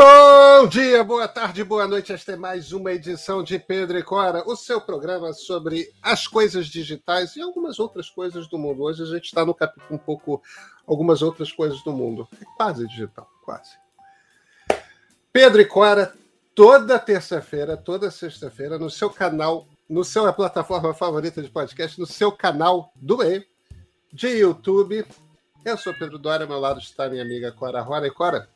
Bom dia, boa tarde, boa noite. Esta é mais uma edição de Pedro e Cora, o seu programa sobre as coisas digitais e algumas outras coisas do mundo. Hoje a gente está no capítulo um pouco algumas outras coisas do mundo. É quase digital, quase. Pedro e Cora, toda terça-feira, toda sexta-feira, no seu canal, no seu plataforma favorita de podcast, no seu canal do meio de YouTube. Eu sou Pedro Dória, ao meu lado está minha amiga Cora Rora. E Cora,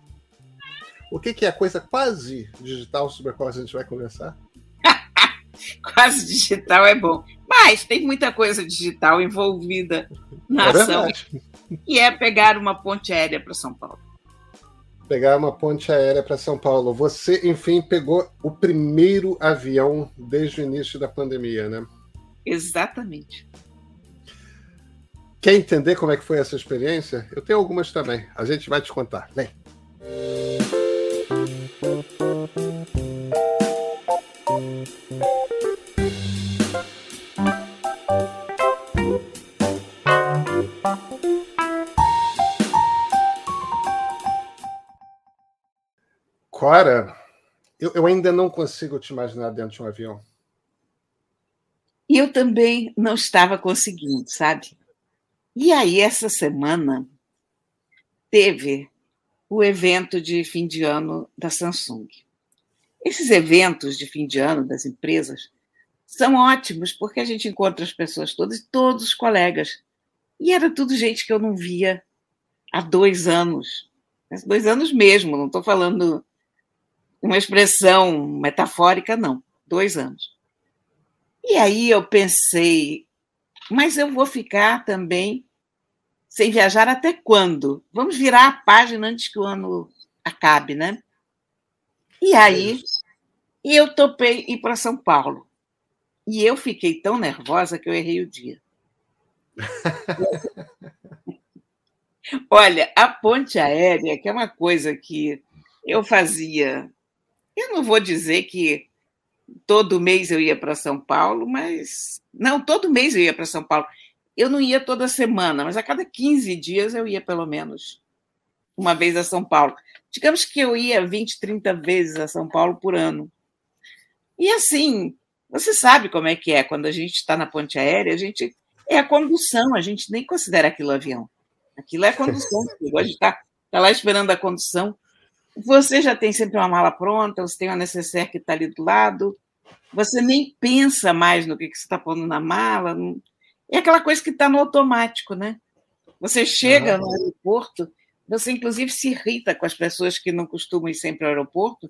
o que, que é a coisa quase digital sobre a qual a gente vai conversar? quase digital é bom. Mas tem muita coisa digital envolvida na é ação. E é pegar uma ponte aérea para São Paulo. Pegar uma ponte aérea para São Paulo. Você, enfim, pegou o primeiro avião desde o início da pandemia, né? Exatamente. Quer entender como é que foi essa experiência? Eu tenho algumas também. A gente vai te contar. Vem. Cora, eu, eu ainda não consigo te imaginar dentro de um avião. E eu também não estava conseguindo, sabe? E aí, essa semana, teve o evento de fim de ano da Samsung. Esses eventos de fim de ano das empresas são ótimos, porque a gente encontra as pessoas todas, todos os colegas. E era tudo gente que eu não via há dois anos. Dois anos mesmo, não estou falando uma expressão metafórica, não, dois anos. E aí eu pensei, mas eu vou ficar também sem viajar até quando? Vamos virar a página antes que o ano acabe, né? E aí eu topei ir para São Paulo. E eu fiquei tão nervosa que eu errei o dia. Olha, a ponte aérea, que é uma coisa que eu fazia eu não vou dizer que todo mês eu ia para São Paulo, mas. Não, todo mês eu ia para São Paulo. Eu não ia toda semana, mas a cada 15 dias eu ia pelo menos uma vez a São Paulo. Digamos que eu ia 20, 30 vezes a São Paulo por ano. E assim, você sabe como é que é quando a gente está na ponte aérea, a gente é a condução, a gente nem considera aquilo avião. Aquilo é a condução, a gente está tá lá esperando a condução. Você já tem sempre uma mala pronta, você tem uma necessaire que está ali do lado, você nem pensa mais no que, que você está pondo na mala. É aquela coisa que está no automático, né? Você chega no aeroporto, você inclusive se irrita com as pessoas que não costumam ir sempre ao aeroporto.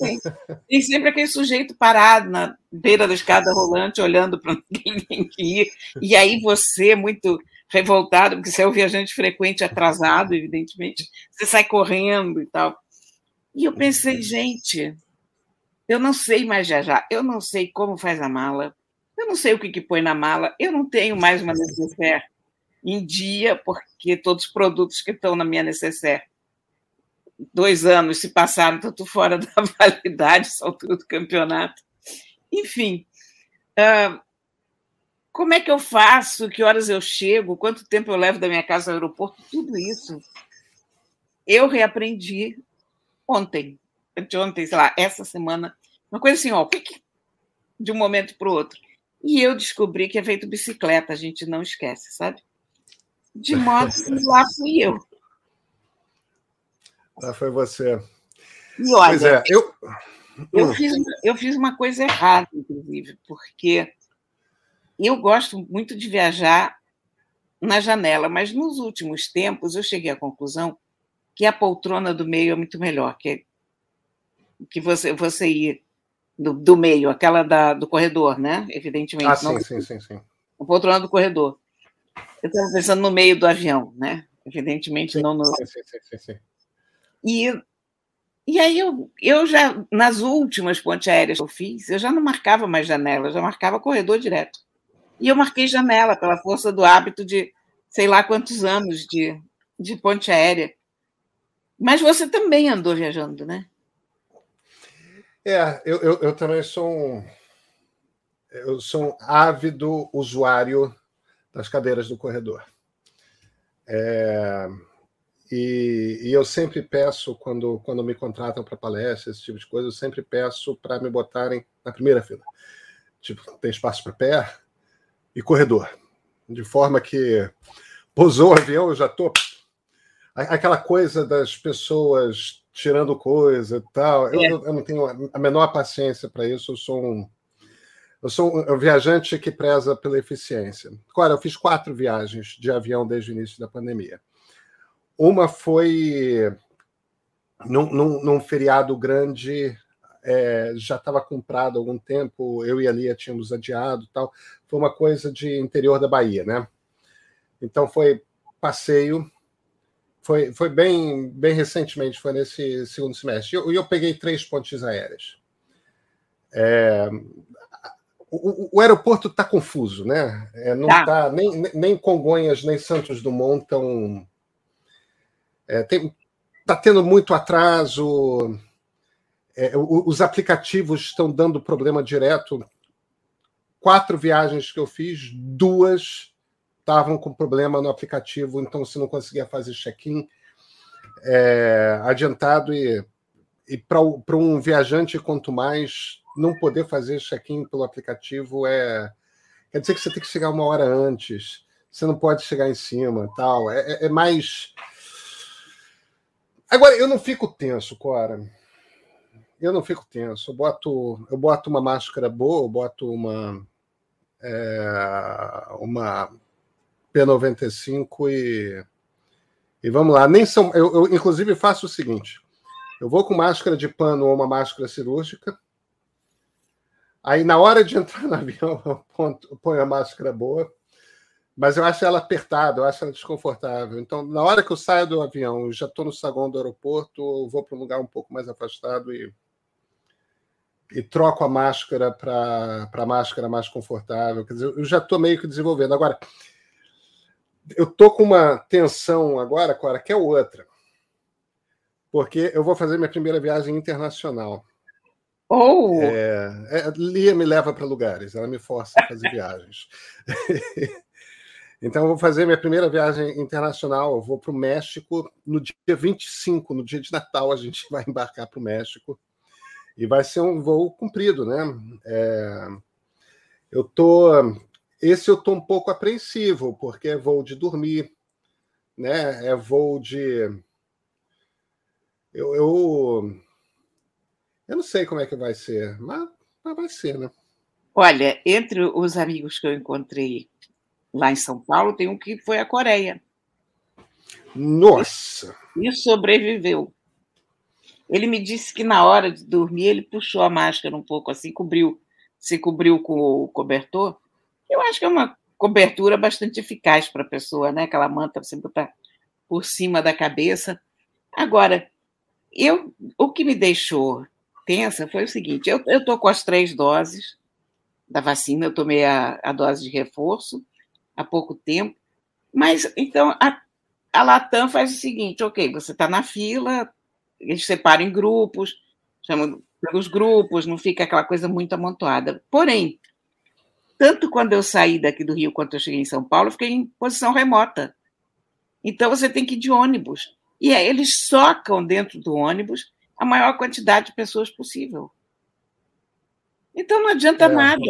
Tem, tem, sempre aquele sujeito parado na beira da escada rolante, olhando para onde tem que ir. E aí você, muito revoltado, porque você é um viajante frequente atrasado, evidentemente, você sai correndo e tal. E eu pensei, gente, eu não sei mais viajar, eu não sei como faz a mala, eu não sei o que, que põe na mala, eu não tenho mais uma necessaire em dia, porque todos os produtos que estão na minha necessaire dois anos se passaram, tanto fora da validade, essa altura do campeonato. Enfim, uh, como é que eu faço? Que horas eu chego? Quanto tempo eu levo da minha casa ao aeroporto? Tudo isso eu reaprendi ontem, anteontem, sei lá, essa semana, uma coisa assim, ó, de um momento para o outro. E eu descobri que é feito bicicleta, a gente não esquece, sabe? De modo que lá fui eu. Lá foi você. E olha, pois é, eu... Eu, hum. fiz, eu fiz uma coisa errada, inclusive, porque eu gosto muito de viajar na janela, mas nos últimos tempos eu cheguei à conclusão que a poltrona do meio é muito melhor, que, que você, você ir do, do meio, aquela da, do corredor, né? Evidentemente. Ah, sim, não, sim, sim, sim. A poltrona do corredor. Eu estava pensando no meio do avião, né? Evidentemente, sim, não no. Sim, sim, sim, sim. E, e aí eu, eu já, nas últimas pontes aéreas que eu fiz, eu já não marcava mais janela, eu já marcava corredor direto. E eu marquei janela pela força do hábito de sei lá quantos anos de, de ponte aérea. Mas você também andou viajando, né? É, eu, eu, eu também sou um, eu sou um ávido usuário das cadeiras do corredor. É, E, e, eu sempre peço, quando, quando me contratam para palestra, esse tipo de coisa, eu sempre peço para me botarem na primeira fila. Tipo, tem espaço para pé e corredor. De forma que pousou o avião, eu já estou. Aquela coisa das pessoas tirando coisa e tal. Eu, é. eu, não tenho a menor paciência para isso. Eu sou um. Eu sou um viajante que preza pela eficiência. Agora, eu fiz quatro viagens de avião desde o início da pandemia. Uma foi num, num, num feriado grande, é, já estava comprado há algum tempo, eu e a Lia tínhamos adiado tal. Foi uma coisa de interior da Bahia, né? Então foi passeio, foi, foi bem, bem recentemente, foi nesse segundo semestre. E eu, eu, peguei três pontes aéreas. É, o, o, aeroporto está confuso, né? É, não está tá, nem, nem Congonhas nem Santos Dumont estão é, Está tendo muito atraso, é, os aplicativos estão dando problema direto. Quatro viagens que eu fiz, duas estavam com problema no aplicativo, então você não conseguia fazer check-in é, adiantado e, e para um viajante, quanto mais não poder fazer check-in pelo aplicativo é quer dizer que você tem que chegar uma hora antes, você não pode chegar em cima, tal. É, é, é mais Agora, eu não fico tenso, Cora. Eu não fico tenso. Eu boto, eu boto uma máscara boa, eu boto uma, é, uma P95 e, e vamos lá. Nem são, eu, eu, inclusive, faço o seguinte: eu vou com máscara de pano ou uma máscara cirúrgica. Aí, na hora de entrar no avião, eu ponho a máscara boa mas eu acho ela apertada, eu acho ela desconfortável. Então, na hora que eu saio do avião, já estou no saguão do aeroporto, eu vou para um lugar um pouco mais afastado e, e troco a máscara para a máscara mais confortável. Quer dizer, eu já estou meio que desenvolvendo. Agora, eu estou com uma tensão agora, Cora, que é outra. Porque eu vou fazer minha primeira viagem internacional. Oh! É, é, Lia me leva para lugares, ela me força a fazer viagens. Então, eu vou fazer minha primeira viagem internacional. Eu vou para o México no dia 25, no dia de Natal, a gente vai embarcar para o México. E vai ser um voo comprido, né? É... Eu tô. Esse eu tô um pouco apreensivo, porque é voo de dormir, né? É voo de. Eu, eu, eu não sei como é que vai ser, mas, mas vai ser, né? Olha, entre os amigos que eu encontrei lá em São Paulo, tem um que foi à Coreia. Nossa! E sobreviveu. Ele me disse que na hora de dormir ele puxou a máscara um pouco assim, cobriu, se cobriu com o cobertor. Eu acho que é uma cobertura bastante eficaz para a pessoa, né? Aquela manta você botar por cima da cabeça. Agora, eu, o que me deixou tensa foi o seguinte: eu estou com as três doses da vacina, eu tomei a, a dose de reforço, há pouco tempo. Mas, então, a, a Latam faz o seguinte: ok, você está na fila, eles separam em grupos, chamam pelos grupos, não fica aquela coisa muito amontoada. Porém, tanto quando eu saí daqui do Rio quanto eu cheguei em São Paulo, eu fiquei em posição remota. Então, você tem que ir de ônibus. E aí, eles socam dentro do ônibus a maior quantidade de pessoas possível. Então, não adianta é. nada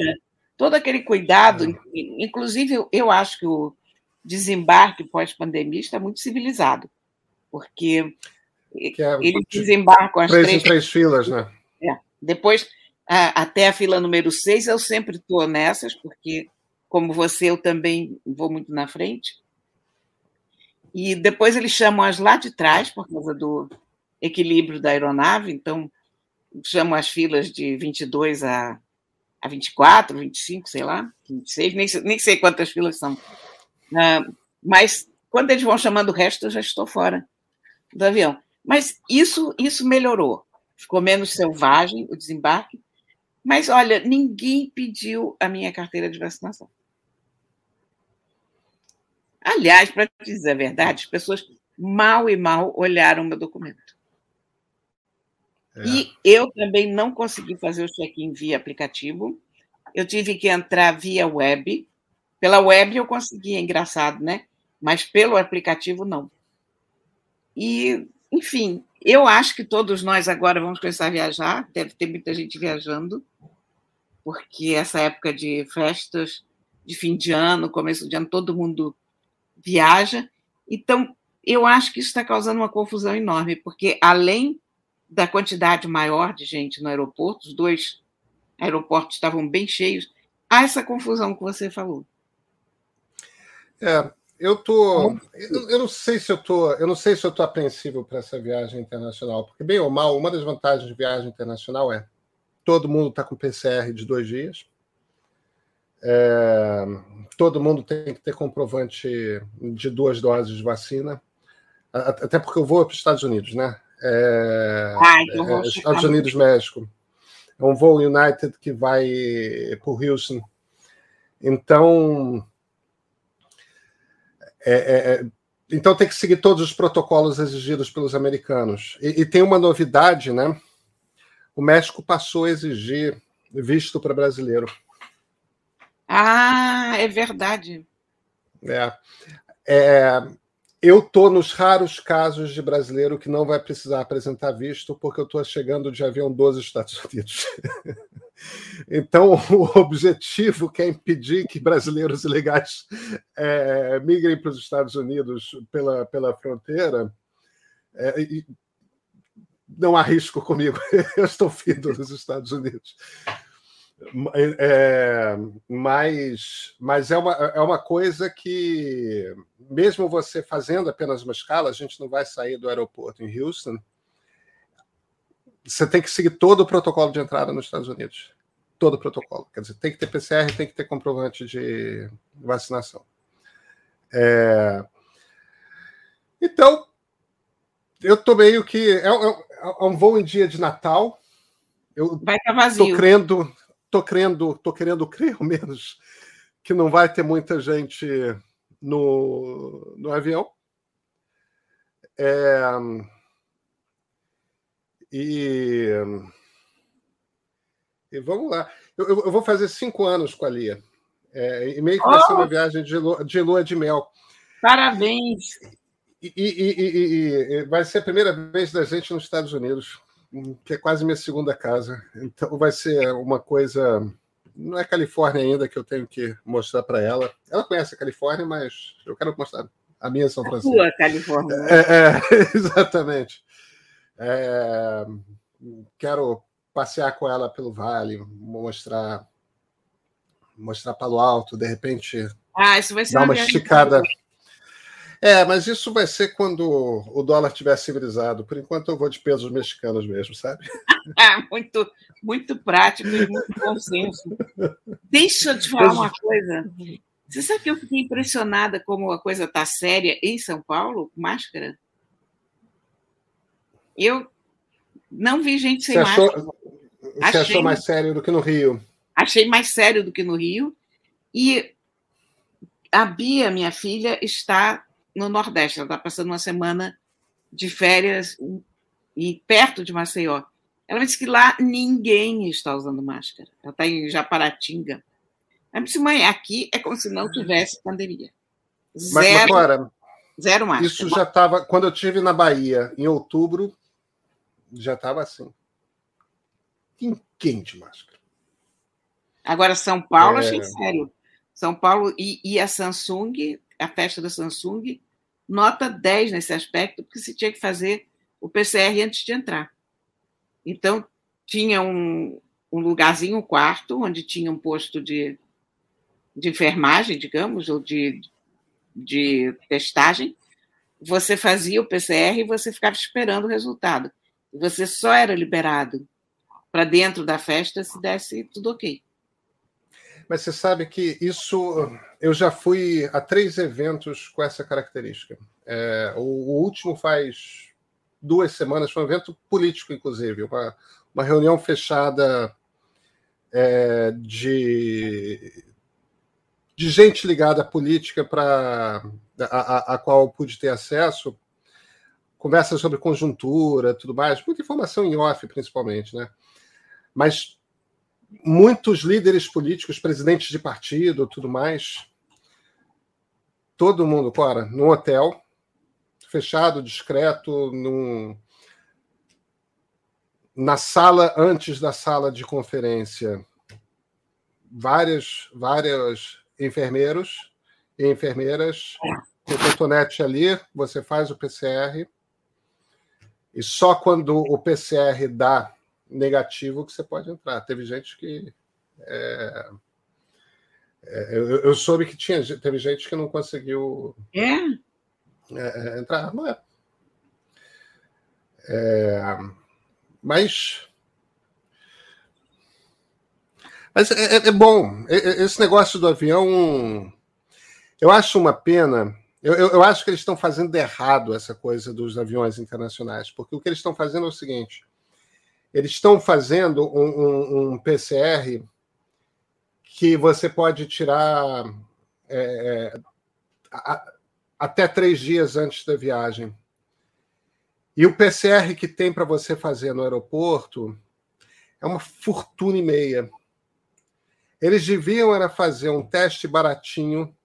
todo aquele cuidado, é. inclusive eu acho que o desembarque pós-pandemia está muito civilizado, porque é, eles desembarcam as três, três, três filas, né? É. Depois, até a fila número seis, eu sempre estou nessas, porque, como você, eu também vou muito na frente. E depois eles chamam as lá de trás, por causa do equilíbrio da aeronave, então chamam as filas de 22 a a 24, 25, sei lá, 26, nem, nem sei quantas filas são. Uh, mas quando eles vão chamando o resto, eu já estou fora do avião. Mas isso, isso melhorou. Ficou menos selvagem o desembarque. Mas, olha, ninguém pediu a minha carteira de vacinação. Aliás, para dizer a verdade, as pessoas mal e mal olharam meu documento. É. E eu também não consegui fazer o check-in via aplicativo. Eu tive que entrar via web. Pela web eu consegui, é engraçado, né? Mas pelo aplicativo não. E, enfim, eu acho que todos nós agora vamos começar a viajar, deve ter muita gente viajando, porque essa época de festas de fim de ano, começo de ano, todo mundo viaja. Então, eu acho que isso está causando uma confusão enorme, porque além da quantidade maior de gente no aeroporto, os dois aeroportos estavam bem cheios, há essa confusão que você falou. É, eu tô, eu, eu, não sei se eu tô, eu não sei se eu tô apreensivo para essa viagem internacional, porque bem ou mal, uma das vantagens de viagem internacional é todo mundo está com PCR de dois dias, é, todo mundo tem que ter comprovante de duas doses de vacina, até porque eu vou para os Estados Unidos, né? É, ah, então é, Estados Unidos, México. É um voo United que vai para Houston. Então, é, é, é, então tem que seguir todos os protocolos exigidos pelos americanos. E, e, tem uma novidade, né? O México passou a exigir visto para brasileiro. Ah, é verdade. É. é eu tô nos raros casos de brasileiro que não vai precisar apresentar visto, porque eu estou chegando de avião dos Estados Unidos. então, o objetivo que é impedir que brasileiros ilegais é, migrem para os Estados Unidos pela, pela fronteira. É, não há risco comigo, eu estou vindo dos Estados Unidos. É, mas mas é, uma, é uma coisa que, mesmo você fazendo apenas uma escala, a gente não vai sair do aeroporto em Houston. Você tem que seguir todo o protocolo de entrada nos Estados Unidos. Todo o protocolo. Quer dizer, tem que ter PCR, tem que ter comprovante de vacinação. É... Então, eu tô meio que. É, é, é um voo em dia de Natal. Eu vai estar tá vazio. Tô crendo, tô querendo, tô querendo crer, ao menos, que não vai ter muita gente no, no avião. É, e, e vamos lá. Eu, eu, vou fazer cinco anos com a Lia. É, e meio que vai oh! ser uma viagem de lua, de lua de mel. Parabéns! E, e, e, vai ser a primeira vez da gente nos Estados Unidos que é quase minha segunda casa. Então vai ser uma coisa. Não é Califórnia ainda que eu tenho que mostrar para ela. Ela conhece a Califórnia, mas eu quero mostrar a minha São Francisco. A sua Califórnia. É, é, exatamente. É, quero passear com ela pelo vale, mostrar mostrar Palo Alto, de repente ah, isso vai ser dar uma esticada. É, mas isso vai ser quando o dólar estiver civilizado. Por enquanto eu vou de pesos mexicanos mesmo, sabe? muito, muito prático e muito bom senso. Deixa eu te falar uma coisa. Você sabe que eu fiquei impressionada como a coisa está séria em São Paulo, máscara? Eu não vi gente sem você máscara. Achou, você achei, achou mais sério do que no Rio? Achei mais sério do que no Rio. E a Bia, minha filha, está no Nordeste. Ela está passando uma semana de férias e perto de Maceió. Ela disse que lá ninguém está usando máscara. Ela está em Japaratinga. Ela disse, mãe, aqui é como se não tivesse pandemia. Zero, mas, agora, zero máscara. Isso já estava. Quando eu estive na Bahia, em outubro, já estava assim. De máscara. Agora, São Paulo, é... achei sério. São Paulo e, e a Samsung, a festa da Samsung, nota 10 nesse aspecto, porque se tinha que fazer o PCR antes de entrar. Então, tinha um, um lugarzinho, um quarto, onde tinha um posto de, de enfermagem, digamos, ou de, de testagem. Você fazia o PCR e você ficava esperando o resultado. Você só era liberado para dentro da festa se desse tudo ok. Mas você sabe que isso. Eu já fui a três eventos com essa característica. É, o, o, último faz duas semanas, foi um evento político, inclusive, uma, uma reunião fechada é, de, de gente ligada à política para a, a, a, qual pude ter acesso, conversa sobre conjuntura, tudo mais, muita informação em off, principalmente, né? Mas muitos líderes políticos, presidentes de partido, tudo mais, todo mundo, Cora, no hotel, fechado, discreto, num, na sala antes da sala de conferência, várias, várias enfermeiros e enfermeiras o cotonete ali, você faz o PCR e só quando o PCR dá negativo que você pode entrar. Teve gente que é, é, eu, eu, soube que tinha teve gente que não conseguiu é? é, é entrar, não é? é mas mas é, é, bom esse negócio do avião. Eu acho uma pena. Eu, eu, eu acho que eles estão fazendo errado essa coisa dos aviões internacionais, porque o que eles estão fazendo é o seguinte: eles estão fazendo um, um, um PCR que você pode tirar é, é, a, até três dias antes da viagem. E o PCR que tem para você fazer no aeroporto é uma fortuna e meia. Eles deviam era fazer um teste baratinho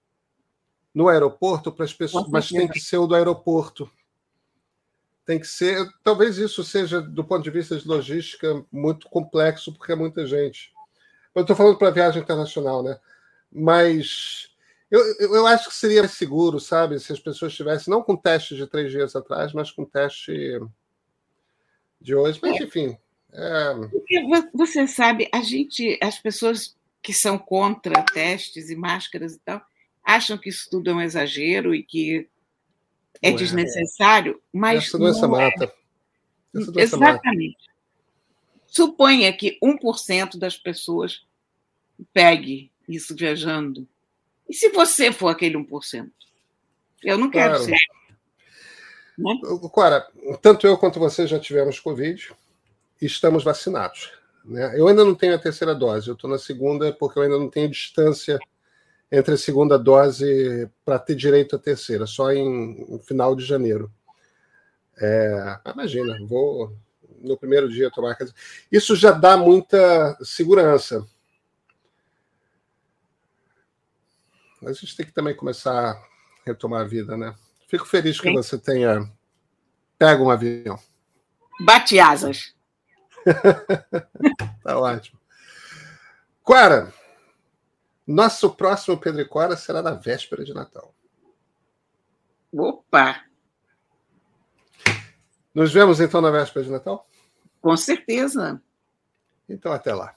no aeroporto para as pessoas, mas tem que ser o do aeroporto. Tem que ser. Talvez isso seja, do ponto de vista de logística, muito complexo, porque é muita gente. Eu estou falando para viagem internacional, né? Mas eu, eu acho que seria mais seguro, sabe, se as pessoas estivessem, não com teste de três dias atrás, mas com teste de hoje. Mas, é. enfim. É... Você sabe, a gente, as pessoas que são contra testes e máscaras e tal, acham que isso tudo é um exagero e que é Ué. desnecessário, mas. Essa doença não é. mata. Essa doença Exatamente. Mata. Suponha que 1% das pessoas pegue isso viajando. E se você for aquele 1%? Eu não quero claro. ser. Né? Cora, tanto eu quanto você já tivemos Covid e estamos vacinados. Né? Eu ainda não tenho a terceira dose, eu estou na segunda porque eu ainda não tenho distância entre a segunda dose para ter direito à terceira, só em, em final de janeiro. É, imagina, vou no primeiro dia tomar. Isso já dá muita segurança. Mas a gente tem que também começar a retomar a vida, né? Fico feliz que Sim. você tenha pego um avião. Bate asas. tá ótimo. Quara, nosso próximo Pedro e Cora será na véspera de Natal. Opa! Nos vemos então na véspera de Natal? Com certeza. Então, até lá.